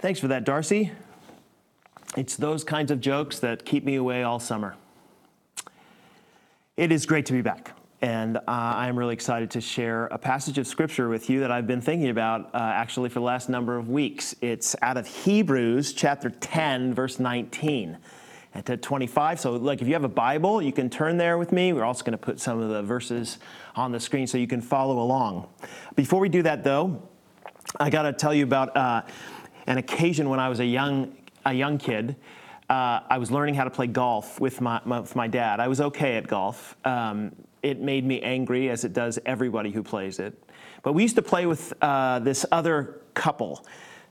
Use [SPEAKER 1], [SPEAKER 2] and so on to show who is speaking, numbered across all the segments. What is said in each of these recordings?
[SPEAKER 1] Thanks for that, Darcy. It's those kinds of jokes that keep me away all summer. It is great to be back, and uh, I'm really excited to share a passage of scripture with you that I've been thinking about uh, actually for the last number of weeks. It's out of Hebrews chapter 10, verse 19 and to 25. So, like, if you have a Bible, you can turn there with me. We're also going to put some of the verses on the screen so you can follow along. Before we do that, though, I got to tell you about uh, an occasion when I was a young a young kid. Uh, I was learning how to play golf with my, my, with my dad. I was okay at golf. Um, it made me angry, as it does everybody who plays it. But we used to play with uh, this other couple,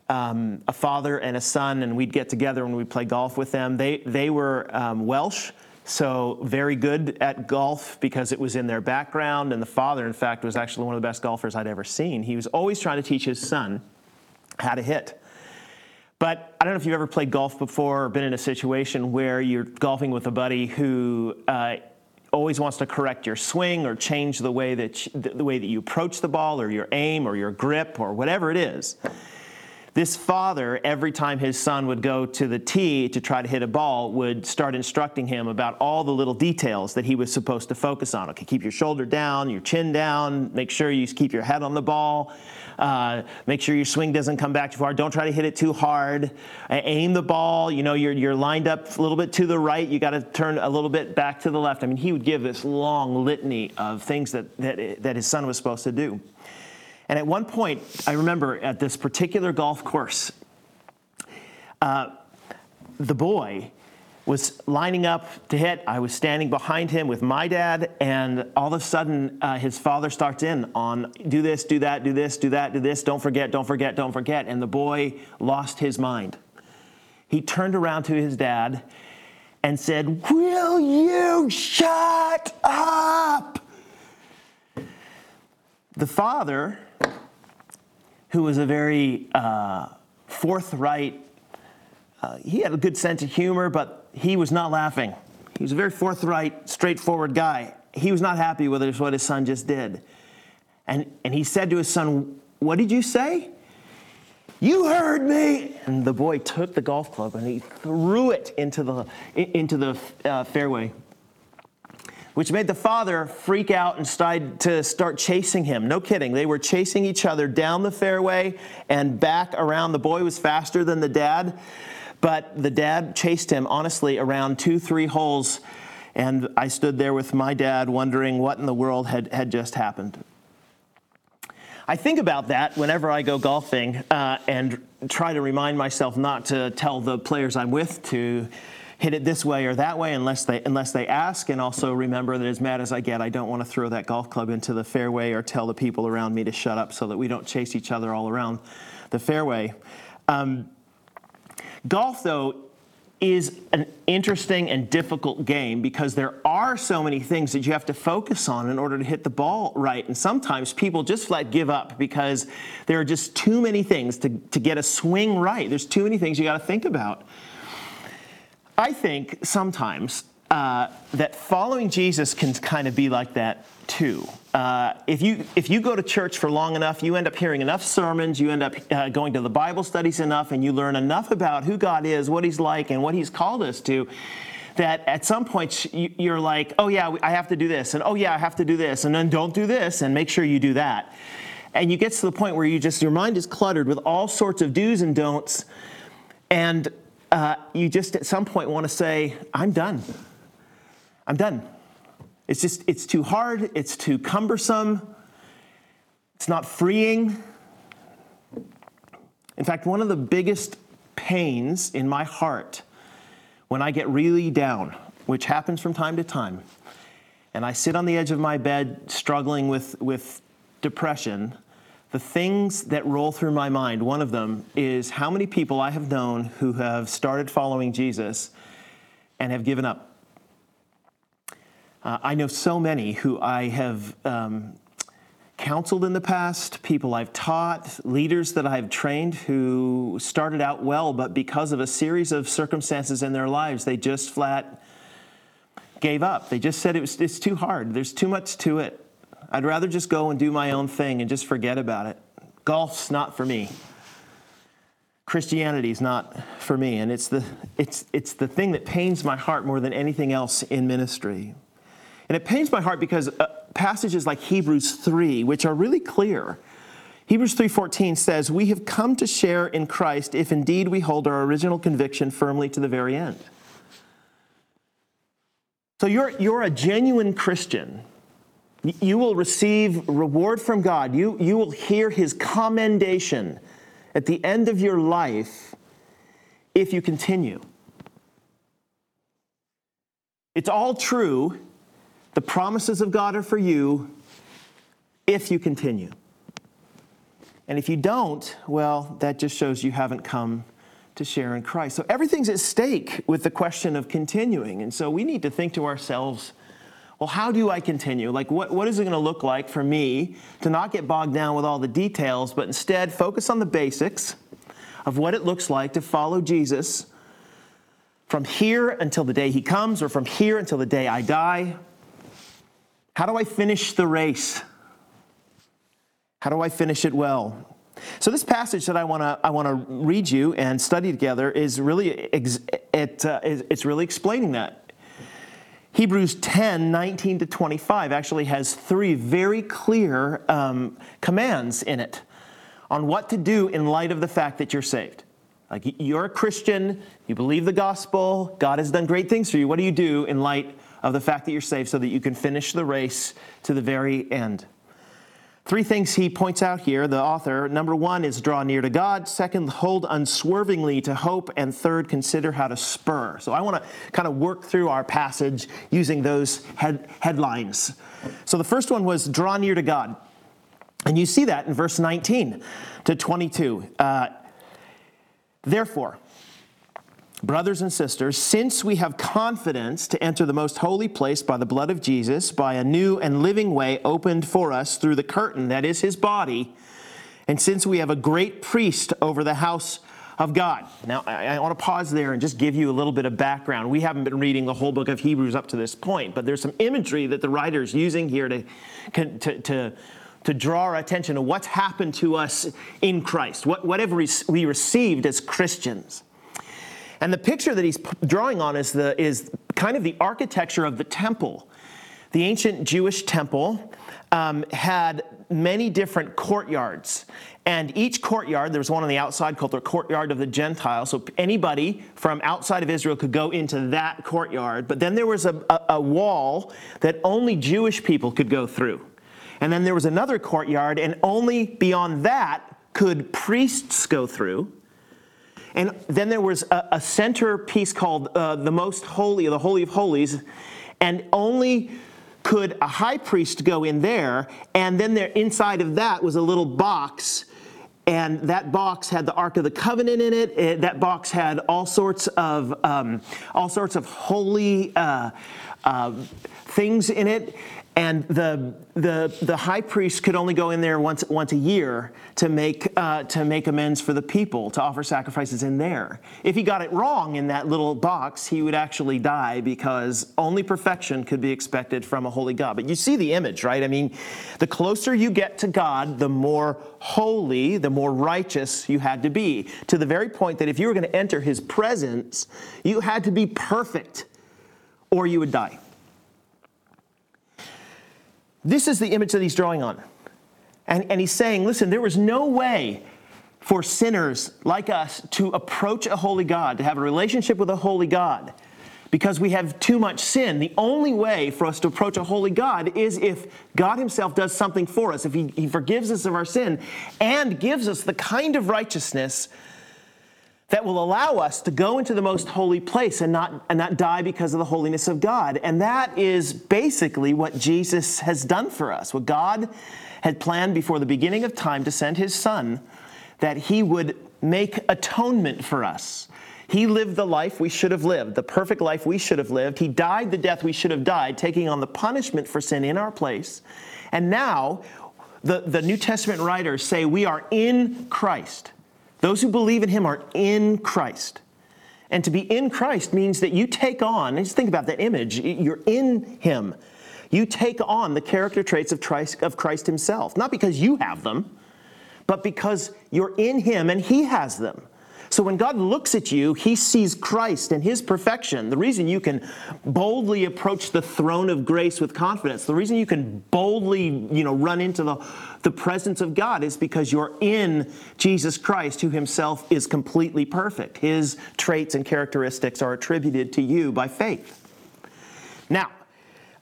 [SPEAKER 1] um, a father and a son, and we'd get together and we'd play golf with them. They, they were um, Welsh, so very good at golf because it was in their background. And the father, in fact, was actually one of the best golfers I'd ever seen. He was always trying to teach his son how to hit. But I don't know if you've ever played golf before or been in a situation where you're golfing with a buddy who uh, always wants to correct your swing or change the way that you, the way that you approach the ball or your aim or your grip or whatever it is. This father, every time his son would go to the tee to try to hit a ball, would start instructing him about all the little details that he was supposed to focus on. Okay, keep your shoulder down, your chin down, make sure you keep your head on the ball, uh, make sure your swing doesn't come back too far. Don't try to hit it too hard. Aim the ball. You know, you're, you're lined up a little bit to the right. You got to turn a little bit back to the left. I mean, he would give this long litany of things that, that, that his son was supposed to do. And at one point, I remember at this particular golf course, uh, the boy was lining up to hit. I was standing behind him with my dad, and all of a sudden, uh, his father starts in on do this, do that, do this, do that, do this, don't forget, don't forget, don't forget. And the boy lost his mind. He turned around to his dad and said, Will you shut up? The father, who was a very uh, forthright, uh, he had a good sense of humor, but he was not laughing. He was a very forthright, straightforward guy. He was not happy with what his son just did. And, and he said to his son, What did you say? You heard me. And the boy took the golf club and he threw it into the, into the uh, fairway, which made the father freak out and start to start chasing him. No kidding. They were chasing each other down the fairway and back around. The boy was faster than the dad. But the dad chased him, honestly, around two, three holes. And I stood there with my dad wondering what in the world had, had just happened. I think about that whenever I go golfing uh, and try to remind myself not to tell the players I'm with to hit it this way or that way unless they unless they ask and also remember that as mad as I get I don't want to throw that golf club into the fairway or tell the people around me to shut up so that we don't chase each other all around the fairway. Um, Golf, though, is an interesting and difficult game because there are so many things that you have to focus on in order to hit the ball right. And sometimes people just flat give up because there are just too many things to, to get a swing right. There's too many things you got to think about. I think sometimes uh, that following Jesus can kind of be like that too. Uh, if you if you go to church for long enough, you end up hearing enough sermons, you end up uh, going to the Bible studies enough, and you learn enough about who God is, what He's like, and what He's called us to. That at some point you're like, oh yeah, I have to do this, and oh yeah, I have to do this, and then don't do this, and make sure you do that. And you get to the point where you just your mind is cluttered with all sorts of do's and don'ts, and uh, you just at some point want to say, I'm done. I'm done. It's just, it's too hard, it's too cumbersome, it's not freeing. In fact, one of the biggest pains in my heart when I get really down, which happens from time to time, and I sit on the edge of my bed struggling with, with depression, the things that roll through my mind, one of them is how many people I have known who have started following Jesus and have given up. Uh, I know so many who I have um, counseled in the past, people I've taught, leaders that I've trained who started out well, but because of a series of circumstances in their lives, they just flat gave up. They just said it was, it's too hard, there's too much to it. I'd rather just go and do my own thing and just forget about it. Golf's not for me. Christianity is not for me, and it's the, it's, it's the thing that pains my heart more than anything else in ministry. And it pains my heart because uh, passages like Hebrews 3, which are really clear, Hebrews 3:14 says, "We have come to share in Christ if indeed we hold our original conviction firmly to the very end." So you're, you're a genuine Christian. You will receive reward from God. You, you will hear his commendation at the end of your life if you continue. It's all true. The promises of God are for you if you continue. And if you don't, well, that just shows you haven't come to share in Christ. So everything's at stake with the question of continuing. And so we need to think to ourselves, well, how do I continue? Like, what, what is it going to look like for me to not get bogged down with all the details, but instead focus on the basics of what it looks like to follow Jesus from here until the day he comes, or from here until the day I die? How do I finish the race? How do I finish it well? So this passage that I want to I want to read you and study together is really it, uh, it's really explaining that. Hebrews 10, 19 to 25 actually has three very clear um, commands in it on what to do in light of the fact that you're saved. Like you're a Christian, you believe the gospel, God has done great things for you. What do you do in light of the fact that you're saved so that you can finish the race to the very end? Three things he points out here, the author. Number one is draw near to God. Second, hold unswervingly to hope. And third, consider how to spur. So I want to kind of work through our passage using those head, headlines. So the first one was draw near to God. And you see that in verse 19 to 22. Uh, Therefore, Brothers and sisters, since we have confidence to enter the most holy place by the blood of Jesus, by a new and living way opened for us through the curtain that is his body, and since we have a great priest over the house of God. Now, I, want to pause there and just give you a little bit of background. We haven't been reading the whole book of Hebrews up to this point, but there's some imagery that the writer is using here to, to, to, to draw our attention to what's happened to us in Christ, what, whatever we received as Christians. And the picture that he's drawing on is, the, is kind of the architecture of the temple. The ancient Jewish temple um, had many different courtyards. And each courtyard, there was one on the outside called the courtyard of the Gentiles. So anybody from outside of Israel could go into that courtyard. But then there was a, a, a wall that only Jewish people could go through. And then there was another courtyard, and only beyond that could priests go through. And then there was a, a centerpiece called uh, the Most Holy, the Holy of Holies, and only could a high priest go in there. And then there, inside of that was a little box and that box had the Ark of the Covenant in it. it that box had all sorts of um, all sorts of holy uh, uh, things in it and the, the, the high priest could only go in there once, once a year to make, uh, to make amends for the people, to offer sacrifices in there. If he got it wrong in that little box, he would actually die because only perfection could be expected from a holy God. But you see the image, right? I mean, the closer you get to God, the more holy, the more righteous you had to be, to the very point that if you were going to enter his presence, you had to be perfect or you would die. This is the image that he's drawing on. And, and he's saying, listen, there was no way for sinners like us to approach a holy God, to have a relationship with a holy God, because we have too much sin. The only way for us to approach a holy God is if God Himself does something for us, if He, he forgives us of our sin and gives us the kind of righteousness that will allow us to go into the most holy place and not, and not die because of the holiness of God. And that is basically what Jesus has done for us. What God had planned before the beginning of time to send his Son, that he would make atonement for us. He lived the life we should have lived, the perfect life we should have lived. He died the death we should have died, taking on the punishment for sin in our place. And now, the, the New Testament writers say we are in Christ. Those who believe in him are in Christ. And to be in Christ means that you take on, just think about that image, you're in him. You take on the character traits of Christ, himself, not because you have them, but because you're in him and he has them. So when God looks at you, he sees Christ and his perfection. The reason you can boldly approach the throne of grace with confidence, the reason you can boldly, you know, run into the, the presence of God is because you're in Jesus Christ, who himself is completely perfect. His traits and characteristics are attributed to you by faith. Now,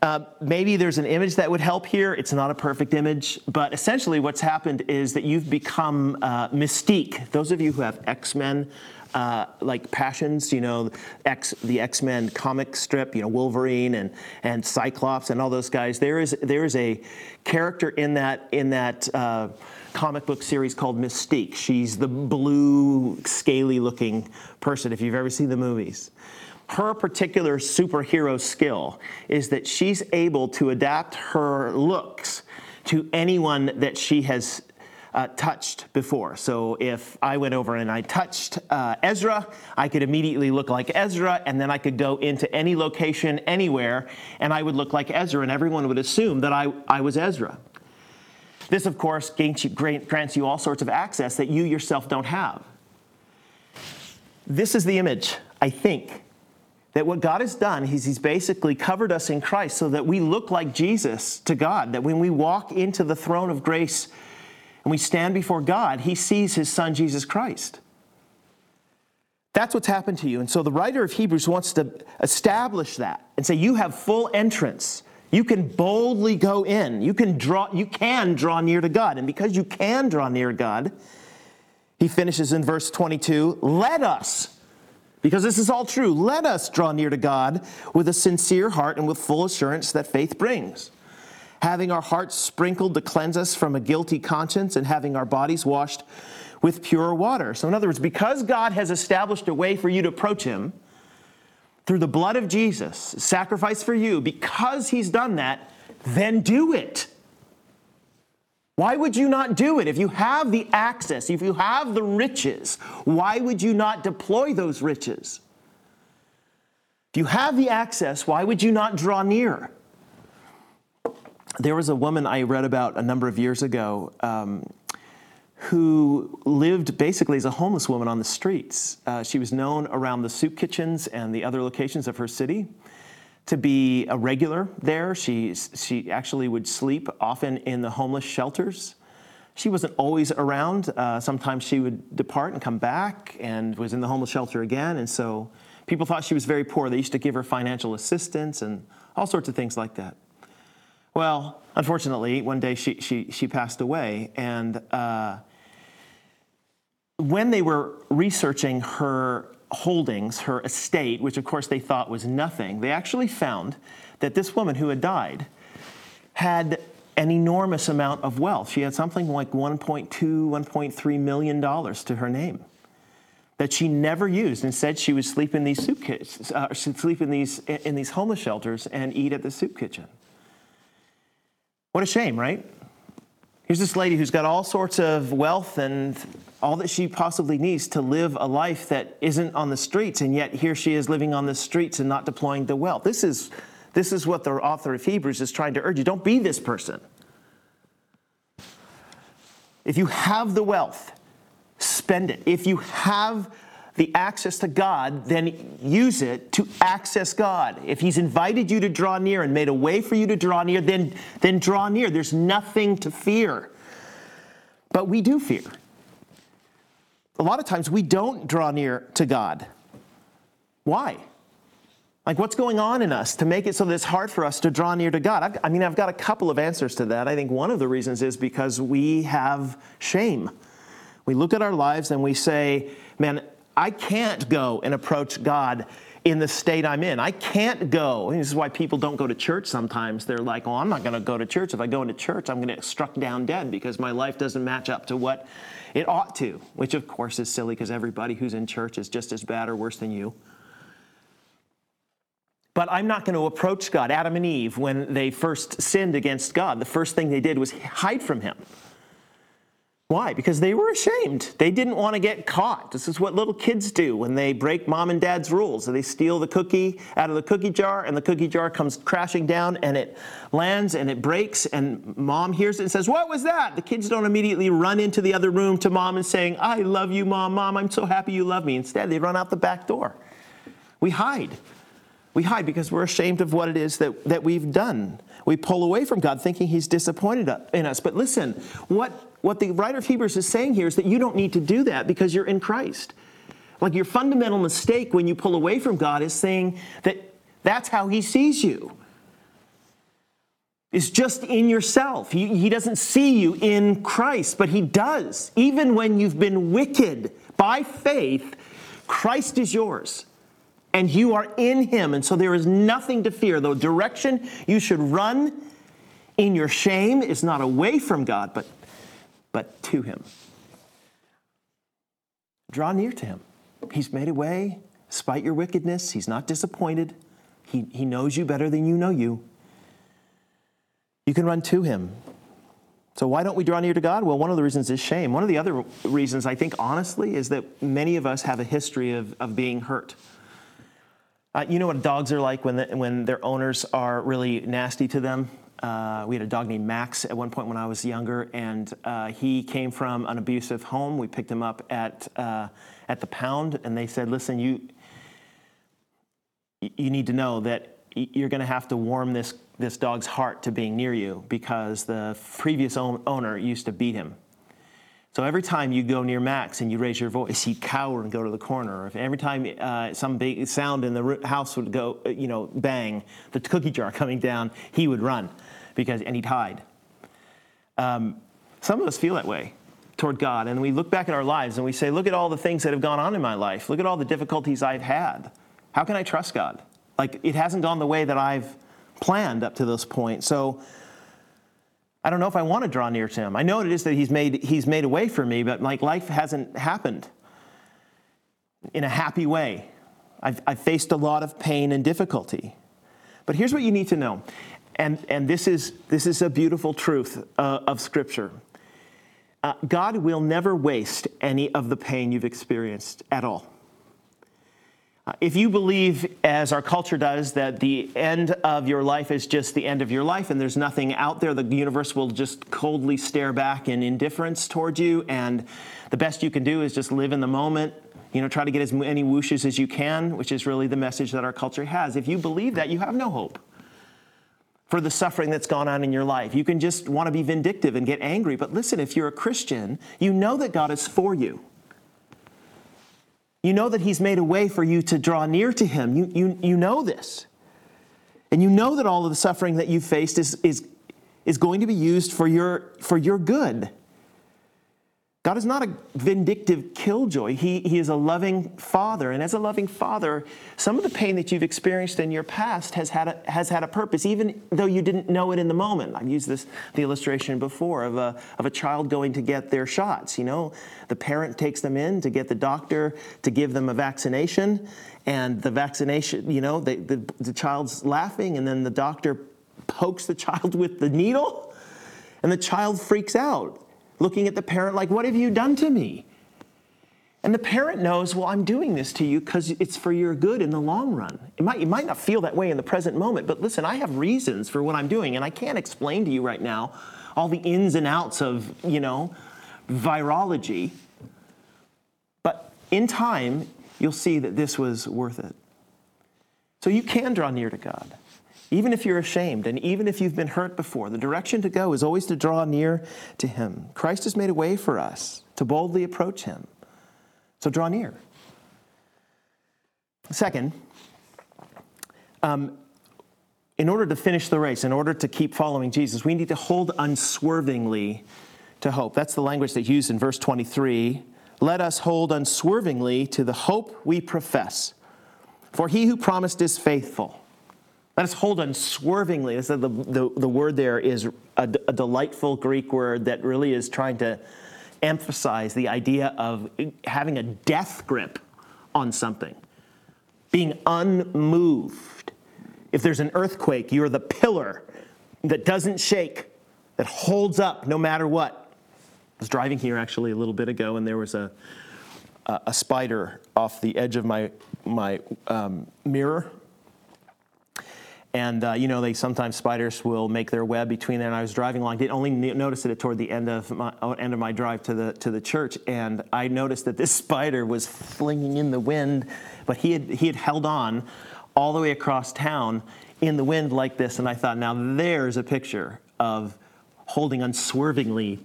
[SPEAKER 1] uh, maybe there's an image that would help here. It's not a perfect image, but essentially what's happened is that you've become uh, Mystique. Those of you who have X Men. Uh, like passions, you know, X, the X Men comic strip, you know, Wolverine and, and Cyclops and all those guys. There is there is a character in that in that uh, comic book series called Mystique. She's the blue, scaly looking person. If you've ever seen the movies, her particular superhero skill is that she's able to adapt her looks to anyone that she has uh, touched before. So if I went over and I touched uh, Ezra, I could immediately look like Ezra, and then I could go into any location anywhere, and I would look like Ezra, and everyone would assume that I, I was Ezra. This, of course, grants you all sorts of access that you yourself don't have. This is the image, I think, that what God has done is He's basically covered us in Christ so that we look like Jesus to God, that when we walk into the throne of grace and we stand before God, He sees His Son, Jesus Christ. That's what's happened to you. And so the writer of Hebrews wants to establish that and say, You have full entrance. You can boldly go in. You can draw, you can draw near to God. And because you can draw near God, he finishes in verse 22 let us because this is all true. Let us draw near to God with a sincere heart and with full assurance that faith brings. Having our hearts sprinkled to cleanse us from a guilty conscience and having our bodies washed with pure water. So, in other words, because God has established a way for you to approach Him through the blood of Jesus, sacrifice for you, because He's done that, then do it. Why would you not do it? If you have the access, if you have the riches, why would you not deploy those riches? If you have the access, why would you not draw near? There was a woman I read about a number of years ago um, who lived basically as a homeless woman on the streets. Uh, she was known around the soup kitchens and the other locations of her city to be a regular there. She, she actually would sleep often in the homeless shelters. She wasn't always around. Uh, sometimes she would depart and come back and was in the homeless shelter again. And so people thought she was very poor. They used to give her financial assistance and all sorts of things like that. Well, unfortunately, one day she, she, she passed away. And uh, when they were researching her holdings, her estate, which of course they thought was nothing, they actually found that this woman who had died had an enormous amount of wealth. She had something like 1.2, 1.3 million dollars to her name that she never used. Instead, she would sleep in these soup kitchens, uh, sleep in these in these homeless shelters and eat at the soup kitchen. What a shame, right? Here's this lady who's got all sorts of wealth and all that she possibly needs to live a life that isn't on the streets, and yet here she is living on the streets and not deploying the wealth. This is, this is what the author of Hebrews is trying to urge you. Don't be this person. If you have the wealth, spend it. If you have the access to God, then use it to access God. If He's invited you to draw near and made a way for you to draw near, then, then draw near. There's nothing to fear. But we do fear. A lot of times we don't draw near to God. Why? Like, what's going on in us to make it so that it's hard for us to draw near to God? I've, i mean, I've got a couple of answers to that. I think one of the reasons is because we have shame. We look at our lives and we say, man, I can't go and approach God in the state I'm in. I can't go. And this is why people don't go to church sometimes. They're like, oh, I'm not going to go to church. If I go into church, I'm going to get struck down dead because my life doesn't match up to what it ought to, which of course is silly because everybody who's in church is just as bad or worse than you. But I'm not going to approach God. Adam and Eve, when they first sinned against God, the first thing they did was hide from Him. Why? Because they were ashamed. They didn't want to get caught. This is what little kids do when they break mom and dad's rules. They steal the cookie out of the cookie jar, and the cookie jar comes crashing down, and it lands and it breaks, and mom hears it and says, What was that? The kids don't immediately run into the other room to mom and saying, I love you, mom, mom, I'm so happy you love me. Instead, they run out the back door. We hide. We hide because we're ashamed of what it is that, that we've done. We pull away from God thinking He's disappointed in us. But listen, what, what the writer of Hebrews is saying here is that you don't need to do that because you're in Christ. Like your fundamental mistake when you pull away from God is saying that that's how He sees you. Is just in yourself. He, he doesn't see you in Christ, but He does. Even when you've been wicked by faith, Christ is yours and you are in him. And so there is nothing to fear. The direction you should run in your shame is not away from God, but, but to him. Draw near to him. He's made a way despite your wickedness. He's not disappointed. He, he knows you better than you know you. You can run to him. So, why don't we draw near to God? Well, one of the reasons is shame. One of the other reasons, I think, honestly, is that many of us have a history of, of being hurt. Uh, you know what dogs are like when, the, when their owners are really nasty to them? Uh, we had a dog named Max at one point when I was younger, and uh, he came from an abusive home. We picked him up at, uh, at the pound, and they said, Listen, you, you need to know that you're going to have to warm this, this dog's heart to being near you because the previous owner used to beat him. So every time you go near Max and you raise your voice, he'd cower and go to the corner. If every time uh, some big sound in the house would go, uh, you know, bang, the cookie jar coming down, he would run because and he'd hide. Um, some of us feel that way toward God, and we look back at our lives and we say, "Look at all the things that have gone on in my life. Look at all the difficulties I've had. How can I trust God? Like it hasn't gone the way that I've planned up to this point." So I don't know if I want to draw near to him. I know it is that he's made, he's made a way for me, but like life hasn't happened in a happy way. I've, I've faced a lot of pain and difficulty. But here's what you need to know, and, and this, is, this is a beautiful truth uh, of Scripture. Uh, God will never waste any of the pain you've experienced at all. Uh, if you believe, as our culture does, that the end of your life is just the end of your life and there's nothing out there, the universe will just coldly stare back in indifference towards you, and the best you can do is just live in the moment, you know, try to get as many whooshes as you can, which is really the message that our culture has. If you believe that, you have no hope for the suffering that's gone on in your life. You can just want to be vindictive and get angry. But listen, if you're a Christian, you know that God is for you. You know that He's made a way for you to draw near to Him. You, you, you know this. And you know that all of the suffering that you've faced is, is, is going to be used for your, for your good. God is not a vindictive killjoy. He, he is a loving father. And as a loving father, some of the pain that you've experienced in your past has had a, has had a purpose, even though you didn't know it in the moment. I've used this the illustration before of a, of a child going to get their shots. You know, the parent takes them in to get the doctor to give them a vaccination. And the vaccination, you know, they, the, the child's laughing, and then the doctor pokes the child with the needle, and the child freaks out looking at the parent like, What have you done to me? And the parent knows, well, I'm doing this to you because it's for your good in the long run. It might, you might not feel that way in the present moment, but listen, I have reasons for what I'm doing, and I can't explain to you right now all the ins and outs of, you know, virology. But in time, you'll see that this was worth it. So you can draw near to God even if you're ashamed and even if you've been hurt before, the direction to go is always to draw near to Him. Christ has made a way for us to boldly approach Him. So draw near. Second, um, in order to finish the race, in order to keep following Jesus, we need to hold unswervingly to hope. That's the language that's used in verse 23. Let us hold unswervingly to the hope we profess. For he who promised is faithful. Let us hold unswervingly. The, the, the word there is a, a delightful Greek word that really is trying to emphasize the idea of having a death grip on something, being unmoved. If there's an earthquake, you're the pillar that doesn't shake, that holds up no matter what. I was driving here actually a little bit ago, and there was a, a, a spider off the edge of my, my um, mirror. And uh, you know, they sometimes spiders will make their web between there. And I was driving along, did only notice it toward the end of my uh, end of my drive to the to the church, and I noticed that this spider was flinging in the wind, but he had he had held on all the way across town in the wind like this. And I thought, now there's a picture of holding unswervingly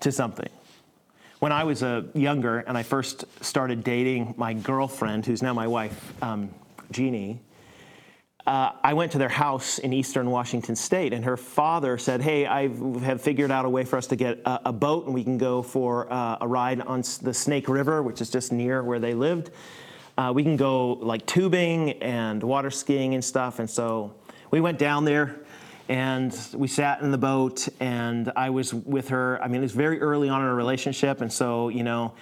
[SPEAKER 1] to something. When I was uh, younger and I first started dating my girlfriend, who's now my wife, um, Jeannie, uh, I went to their house in eastern Washington state, and her father said, Hey, I have figured out a way for us to get a, a boat, and we can go for uh, a ride on the Snake River, which is just near where they lived. Uh, we can go like tubing and water skiing and stuff. And so we went down there and we sat in the boat, and I was with her. I mean, it was very early on in our relationship, and so, you know,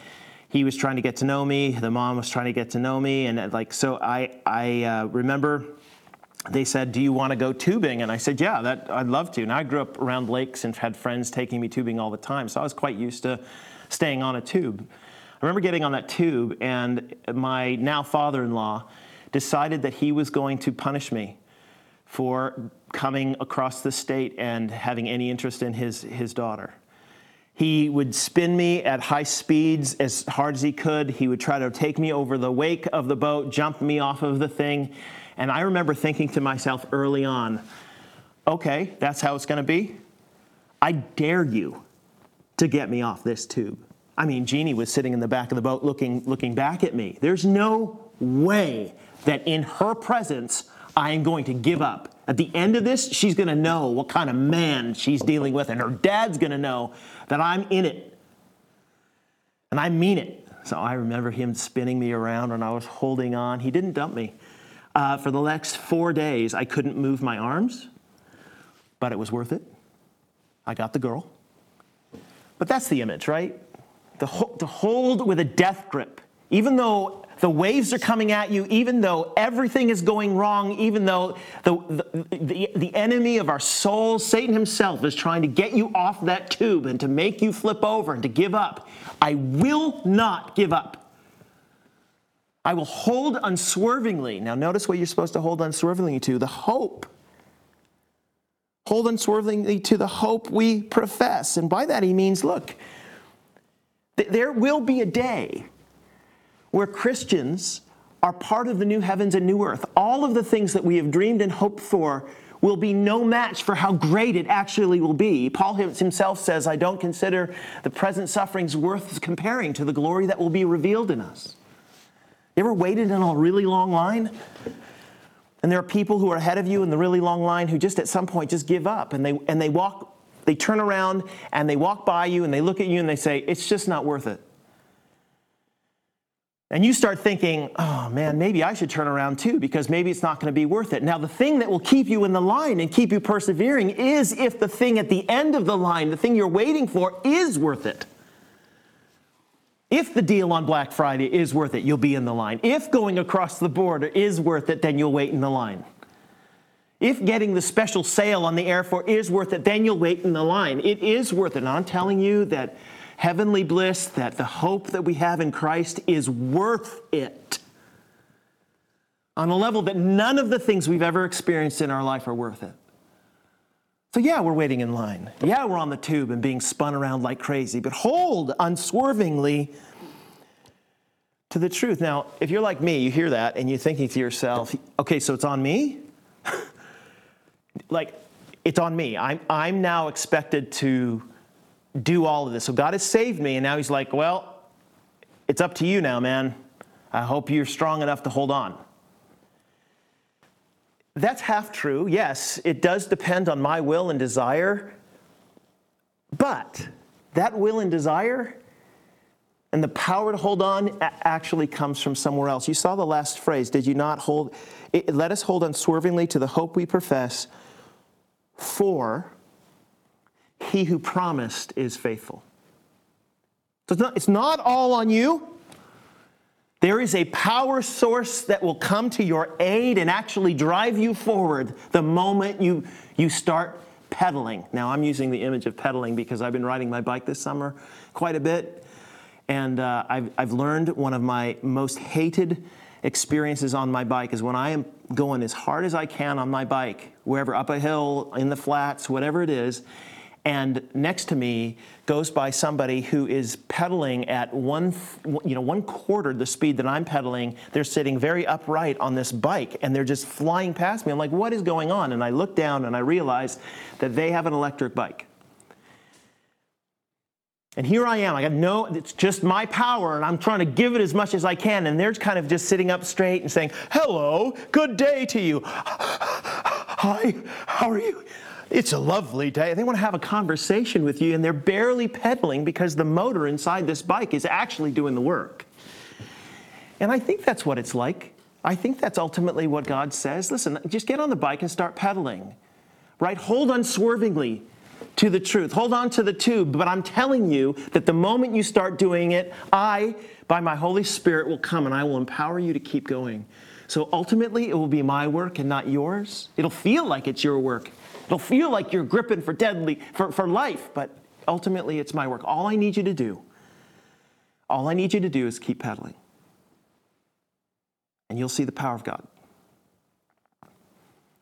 [SPEAKER 1] he was trying to get to know me, the mom was trying to get to know me, and like, so I, I uh, remember they said, "Do you want to go tubing?" And I said, "Yeah, that I'd love to." And I grew up around lakes and had friends taking me tubing all the time, so I was quite used to staying on a tube. I remember getting on that tube, and my now father-in-law decided that he was going to punish me for coming across the state and having any interest in his, his daughter. He would spin me at high speeds as hard as he could. He would try to take me over the wake of the boat, jump me off of the thing. And I remember thinking to myself early on, okay, that's how it's going to be. I dare you to get me off this tube. I mean, Jeannie was sitting in the back of the boat looking, looking back at me. There's no way that in her presence I am going to give up. At the end of this, she's going to know what kind of man she's dealing with, and her dad's going to know that I'm in it. And I mean it. So I remember him spinning me around and I was holding on. He didn't dump me. Uh, for the next four days, I couldn't move my arms, but it was worth it. I got the girl. But that's the image, right? To, ho- to hold with a death grip, even though the waves are coming at you, even though everything is going wrong, even though the, the, the, the, enemy of our soul, Satan himself, is trying to get you off that tube and to make you flip over and to give up. I will not give up. I will hold unswervingly. Now, notice what you're supposed to hold unswervingly to the hope. Hold unswervingly to the hope we profess. And by that, he means look, there will be a day where Christians are part of the new heavens and new earth. All of the things that we have dreamed and hoped for will be no match for how great it actually will be. Paul himself says, I don't consider the present sufferings worth comparing to the glory that will be revealed in us. You ever waited in a really long line? And there are people who are ahead of you in the really long line who just at some point just give up and they, and they walk, they turn around and they walk by you and they look at you and they say, It's just not worth it. And you start thinking, oh man, maybe I should turn around too because maybe it's not going to be worth it. Now, the thing that will keep you in the line and keep you persevering is if the thing at the end of the line, the thing you're waiting for, is worth it. If the deal on Black Friday is worth it, you'll be in the line. If going across the border is worth it, then you'll wait in the line. If getting the special sale on the Air Force is worth it, then you'll wait in the line. It is worth it. And I'm telling you that heavenly bliss, that the hope that we have in Christ is worth it on a level that none of the things we've ever experienced in our life are worth it. So, yeah, we're waiting in line. Yeah, we're on the tube and being spun around like crazy, but hold unswervingly to the truth. Now, if you're like me, you hear that and you're thinking to yourself, okay, so it's on me? like, it's on me. I'm, I'm now expected to do all of this. So God has saved me, and now He's like, well, it's up to you now, man. I hope you're strong enough to hold on. That's half true. Yes, it does depend on my will and desire. But that will and desire and the power to hold on actually comes from somewhere else. You saw the last phrase, did you not hold? It, let us hold unswervingly to the hope we profess, for he who promised is faithful. So it's not, it's not all on you. There is a power source that will come to your aid and actually drive you forward the moment you, you start pedaling. Now, I'm using the image of pedaling because I've been riding my bike this summer quite a bit. And uh, I've, I've learned one of my most hated experiences on my bike is when I am going as hard as I can on my bike, wherever, up a hill, in the flats, whatever it is, and next to me goes by somebody who is pedaling at one, you know, one quarter the speed that I'm pedaling. They're sitting very upright on this bike and they're just flying past me. I'm like, what is going on? And I look down and I realize that they have an electric bike. And here I am. I got no, it's just my power, and I'm trying to give it as much as I can. And they're kind of just sitting up straight and saying, Hello, good day to you. Hi, how are you? It's a lovely day. They want to have a conversation with you, and they're barely pedaling because the motor inside this bike is actually doing the work. And I think that's what it's like. I think that's ultimately what God says. Listen, just get on the bike and start pedaling, right? Hold unswervingly to the truth. Hold on to the tube. But I'm telling you that the moment you start doing it, I, by my Holy Spirit, will come and I will empower you to keep going. So ultimately, it will be my work and not yours. It'll feel like it's your work It'll feel like you're gripping for deadly for, for life, but ultimately it's my work. All I need you to do, all I need you to do is keep pedaling. And you'll see the power of God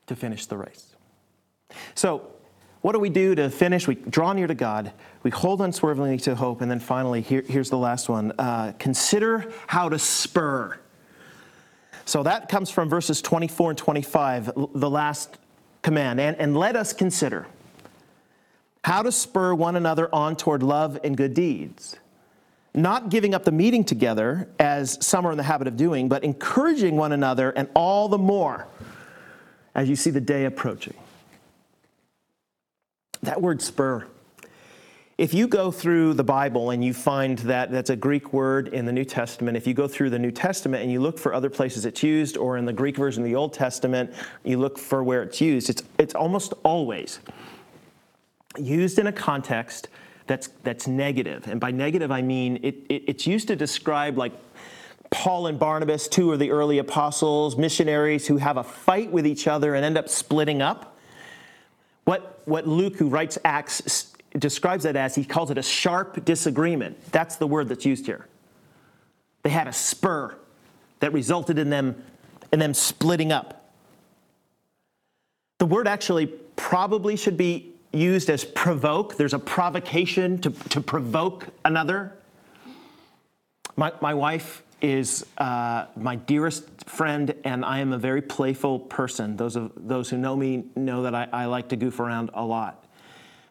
[SPEAKER 1] to finish the race. So, what do we do to finish? We draw near to God, we hold unswervingly to hope, and then finally, here, here's the last one uh, consider how to spur. So that comes from verses 24 and 25, the last command. And, and let us consider how to spur one another on toward love and good deeds. Not giving up the meeting together, as some are in the habit of doing, but encouraging one another, and all the more as you see the day approaching. That word spur if you go through the Bible and you find that that's a Greek word in the New Testament, if you go through the New Testament and you look for other places it's used, or in the Greek version of the Old Testament, you look for where it's used, it's, it's almost always used in a context that's, that's negative. And by negative, I mean it, it, it's used to describe like Paul and Barnabas, two of the early apostles, missionaries who have a fight with each other and end up splitting up. What, what Luke, who writes Acts, describes it as, he calls it a sharp disagreement. That's the word that's used here. They had a spur that resulted in them, in them splitting up. The word actually probably should be used as provoke. There's a provocation to, to provoke another. My, my wife is uh, my dearest friend, and I am a very playful person. Those, of, those who know me know that I, I like to goof around a lot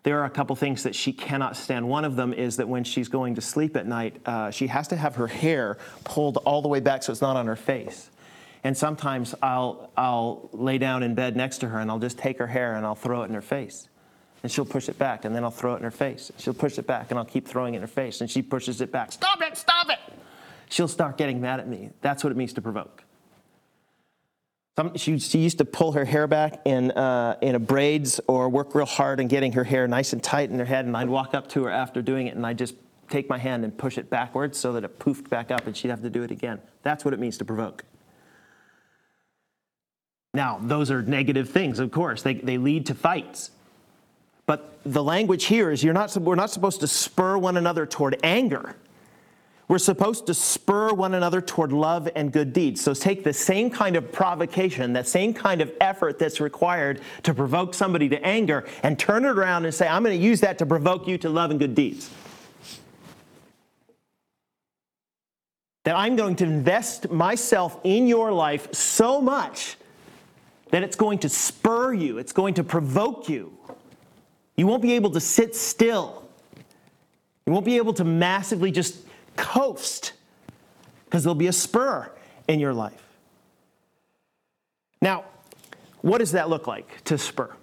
[SPEAKER 1] there are a couple things that she cannot stand. One of them is that when she's going to sleep at night, uh, she has to have her hair pulled all the way back so it's not on her face. And sometimes I'll, I'll lay down in bed next to her and I'll just take her hair and I'll throw it in her face. And she'll push it back and then I'll throw it in her face. She'll push it back and I'll keep throwing it in her face. And she pushes it back. Stop it, stop it! She'll start getting mad at me. That's what it means to provoke. Some, she, she, used to pull her hair back in, uh, in a braids or work real hard and getting her hair nice and tight in her head. And I'd walk up to her after doing it and I'd just take my hand and push it backwards so that it poofed back up and she'd have to do it again. That's what it means to provoke. Now, those are negative things, of course. They, they lead to fights. But the language here is you're not, we're not supposed to spur one another toward anger. We're supposed to spur one another toward love and good deeds. So take the same kind of provocation, that same kind of effort that's required to provoke somebody to anger, and turn it around and say, I'm going to use that to provoke you to love and good deeds. That I'm going to invest myself in your life so much that it's going to spur you, it's going to provoke you. You won't be able to sit still. You won't be able to massively just coast because there'll be a spur in your life. Now, what does that look like to spur?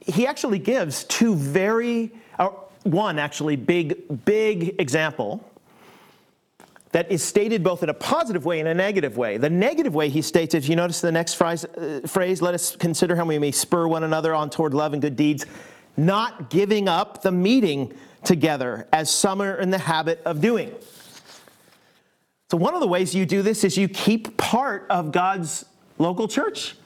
[SPEAKER 1] He actually gives two very, uh, one actually big, big example that is stated both in a positive way and a negative way. The negative way he states, if you notice the next phrase, uh, phrase, let us consider how we may spur one another on toward love and good deeds, not giving up the meeting together, as some are in the habit of doing. So, one of the ways you do this is you keep part of God's local church.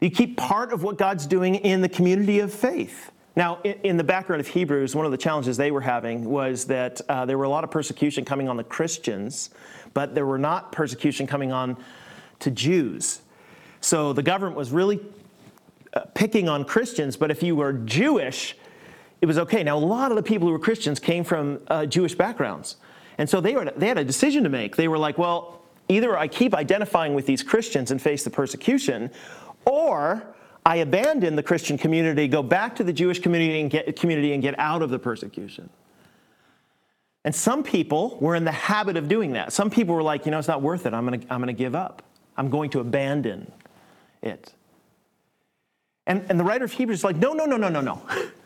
[SPEAKER 1] You keep part of what God's doing in the community of faith. Now, in, the background of Hebrews, one of the challenges they were having was that uh, there were a lot of persecution coming on the Christians, but there were not persecution coming on to Jews. So the government was really uh, picking on Christians, but if you were Jewish, it was okay. Now, a lot of the people who were Christians came from uh, Jewish backgrounds. And so they, were, they had a decision to make. They were like, well, either I keep identifying with these Christians and face the persecution, or I abandon the Christian community, go back to the Jewish community and get, community and get out of the persecution. And some people were in the habit of doing that. Some people were like, you know, it's not worth it. I'm going to I'm going to give up. I'm going to abandon it. And, and the writer of Hebrews is like, no, no, no, no, no, no.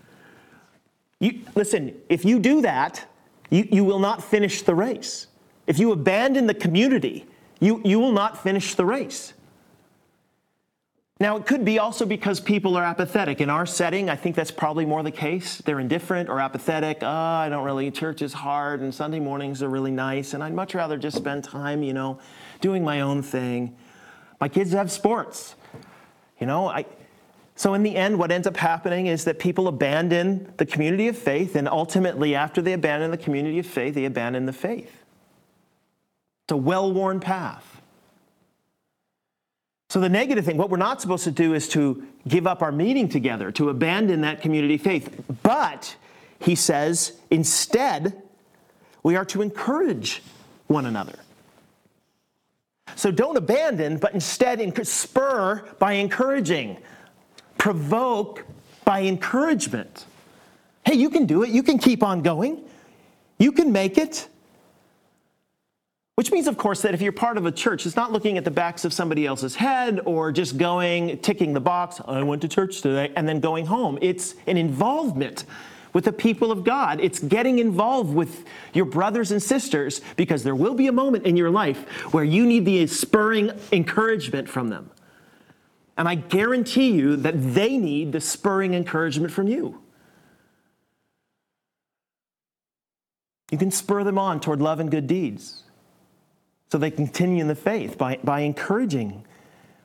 [SPEAKER 1] You, listen, if you do that, you, you will not finish the race. If you abandon the community, you, you will not finish the race. Now, it could be also because people are apathetic. In our setting, I think that's probably more the case. They're indifferent or apathetic. Oh, I don't really, church is hard and Sunday mornings are really nice, and I'd much rather just spend time, you know, doing my own thing. My kids have sports. You know, I, so in the end, what ends up happening is that people abandon the community of faith, and ultimately, after they abandon the community of faith, they abandon the faith. It's a well worn path. So, the negative thing, what we're not supposed to do is to give up our meeting together, to abandon that community faith. But, he says, instead, we are to encourage one another. So, don't abandon, but instead spur by encouraging, provoke by encouragement. Hey, you can do it. You can keep on going. You can make it. Which means, of course, that if you're part of a church, it's not looking at the backs of somebody else's head or just going, ticking the box, I went to church today, and then going home. It's an involvement with the people of God. It's getting involved with your brothers and sisters because there will be a moment in your life where you need the spurring encouragement from them. And I guarantee you that they need the spurring encouragement from you. You can spur them on toward love and good deeds so they continue in the faith by, by encouraging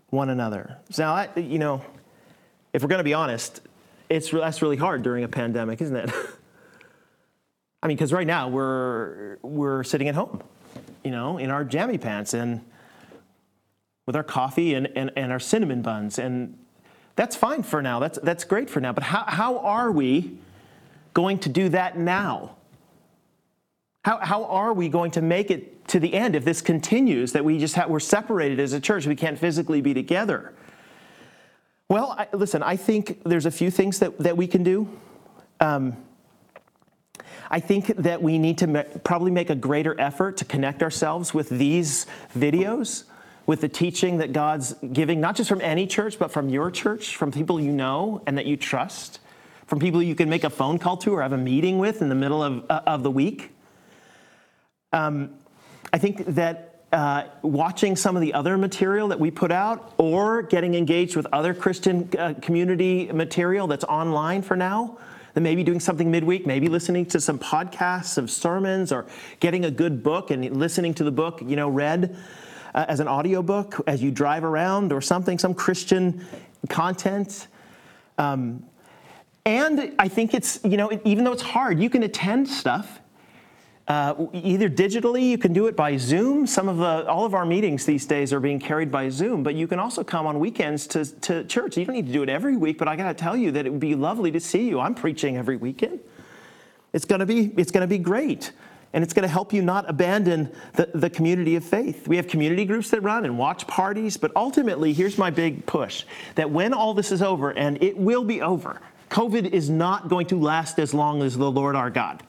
[SPEAKER 1] one another. Now, I, you know, if we're going to be honest, it's that's really hard during a pandemic, isn't it? I mean, because right now we're we're sitting at home, you know, in our jammy pants and with our coffee and, and, and our cinnamon buns, and that's fine for now. That's that's great for now. But how how are we going to do that now? How, how are we going to make it to the end if this continues that we just have, we're separated as a church we can't physically be together well I, listen i think there's a few things that, that we can do um, i think that we need to ma- probably make a greater effort to connect ourselves with these videos with the teaching that god's giving not just from any church but from your church from people you know and that you trust from people you can make a phone call to or have a meeting with in the middle of, uh, of the week. Um, I think that uh, watching some of the other material that we put out or getting engaged with other Christian uh, community material that's online for now, then maybe doing something midweek, maybe listening to some podcasts of sermons or getting a good book and listening to the book, you know, read uh, as an audiobook as you drive around or something, some Christian content. Um, and I think it's, you know, even though it's hard, you can attend stuff uh, either digitally, you can do it by Zoom. Some of the, all of our meetings these days are being carried by Zoom, but you can also come on weekends to, to church. You don't need to do it every week, but I got to tell you that it would be lovely to see you. I'm preaching every weekend. It's to be, it's to be great. And it's going to help you not abandon the, the community of faith. We have community groups that run and watch parties, but ultimately, here's my big push that when all this is over, and it will be over, COVID is not going to last as long as the Lord our God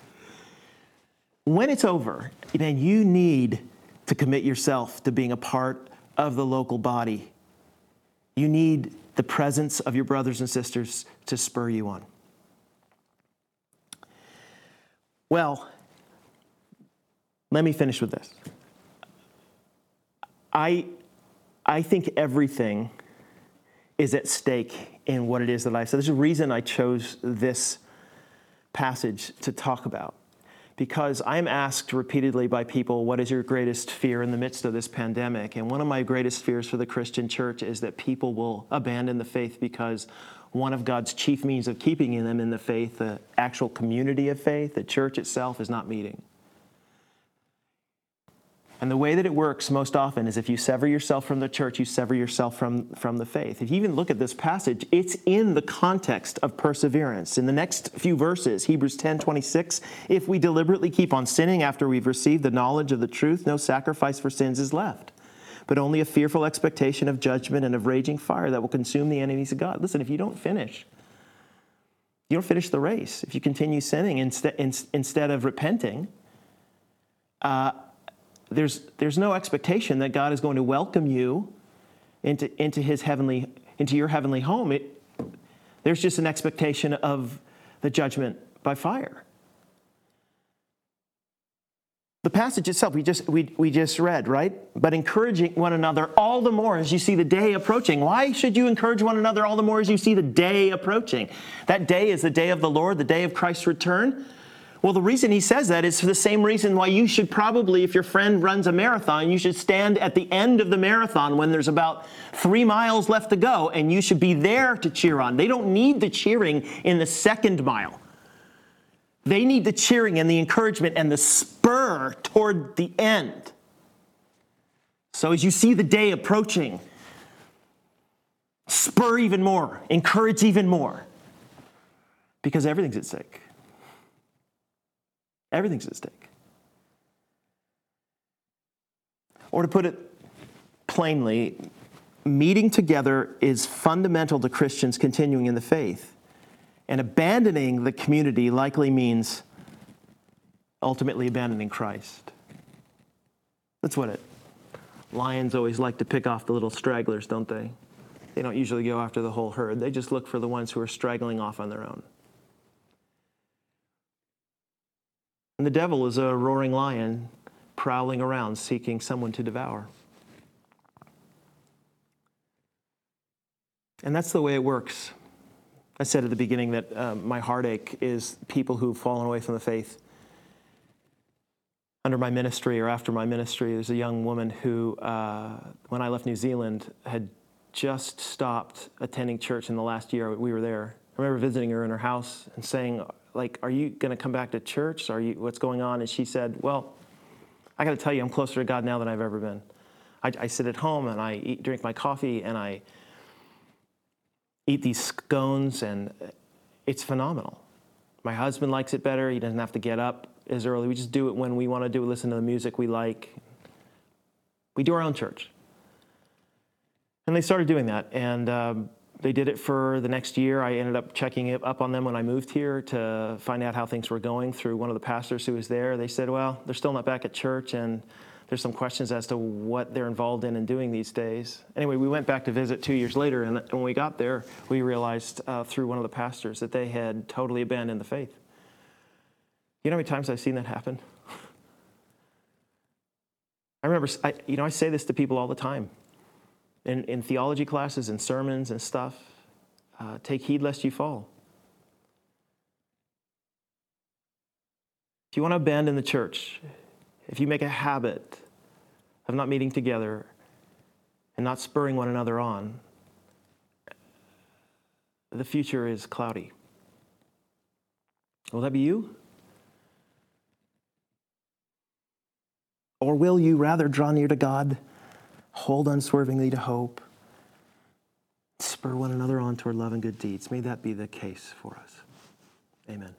[SPEAKER 1] when it's over, then you need to commit yourself to being a part of the local body. You need the presence of your brothers and sisters to spur you on. Well, let me finish with this. I, I think everything is at stake in what it is that I said. There's a reason I chose this passage to talk about because I'm asked repeatedly by people, What is your greatest fear in the midst of this pandemic? And one of my greatest fears for the Christian church is that people will abandon the faith because one of God's chief means of keeping them in the faith, the actual community of faith, the church itself, is not meeting. And the way that it works most often is if you sever yourself from the church, you sever yourself from, from the faith. If you even look at this passage, it's in the context of perseverance. In the next few verses, Hebrews 10 26, if we deliberately keep on sinning after we've received the knowledge of the truth, no sacrifice for sins is left, but only a fearful expectation of judgment and of raging fire that will consume the enemies of God. Listen, if you don't finish, you don't finish the race. If you continue sinning instead, instead of repenting, uh, there's, there's no expectation that God is going to welcome you into, into his heavenly, into your heavenly home. It, there's just an expectation of the judgment by fire. The passage itself, we just, we, we just read, right? But encouraging one another all the more as you see the day approaching. Why should you encourage one another all the more as you see the day approaching? That day is the day of the Lord, the day of Christ's return. Well, the reason he says that is for the same reason why you should probably, if your friend runs a marathon, you should stand at the end of the marathon when there's about three miles left to go, and you should be there to cheer on. They don't need the cheering in the second mile. They need the cheering and the encouragement and the spur toward the end. So as you see the day approaching, spur even more, encourage even more, because everything's at stake. Everything's at stake. Or to put it plainly, meeting together is fundamental to Christians continuing in the faith. And abandoning the community likely means ultimately abandoning Christ. That's what it. Lions always like to pick off the little stragglers, don't they? They don't usually go after the whole herd. They just look for the ones who are straggling off on their own. And the devil is a roaring lion prowling around seeking someone to devour. And that's the way it works. I said at the beginning that uh, my heartache is people who've fallen away from the faith. Under my ministry or after my ministry, there's a young woman who, uh, when I left New Zealand, had just stopped attending church in the last year we were there. Remember visiting her in her house and saying, like, are you going to come back to church? Are you, what's going on? And she said, well, I got to tell you, I'm closer to God now than I've ever been. I, I sit at home and I eat, drink my coffee and I eat these scones and it's phenomenal. My husband likes it better. He doesn't have to get up as early. We just do it when we want to do it, listen to the music we like. We do our own church. And they started doing that. And um, they did it for the next year. I ended up checking it up on them when I moved here to find out how things were going through one of the pastors who was there. They said, well, they're still not back at church and there's some questions as to what they're involved in and doing these days. Anyway, we went back to visit two years later, and when we got there, we realized uh, through one of the pastors that they had totally abandoned the faith. You know how many times I've seen that happen? I remember, I, you know, I say this to people all the time in, in theology classes and sermons and stuff. Uh, take heed lest you fall. If you want to abandon the church, if you make a habit of not meeting together and not spurring one another on, the future is cloudy. Will that be you? Or will you rather draw near to God? Hold unswervingly to hope, spur one another on toward love and good deeds. May that be the case for us. Amen.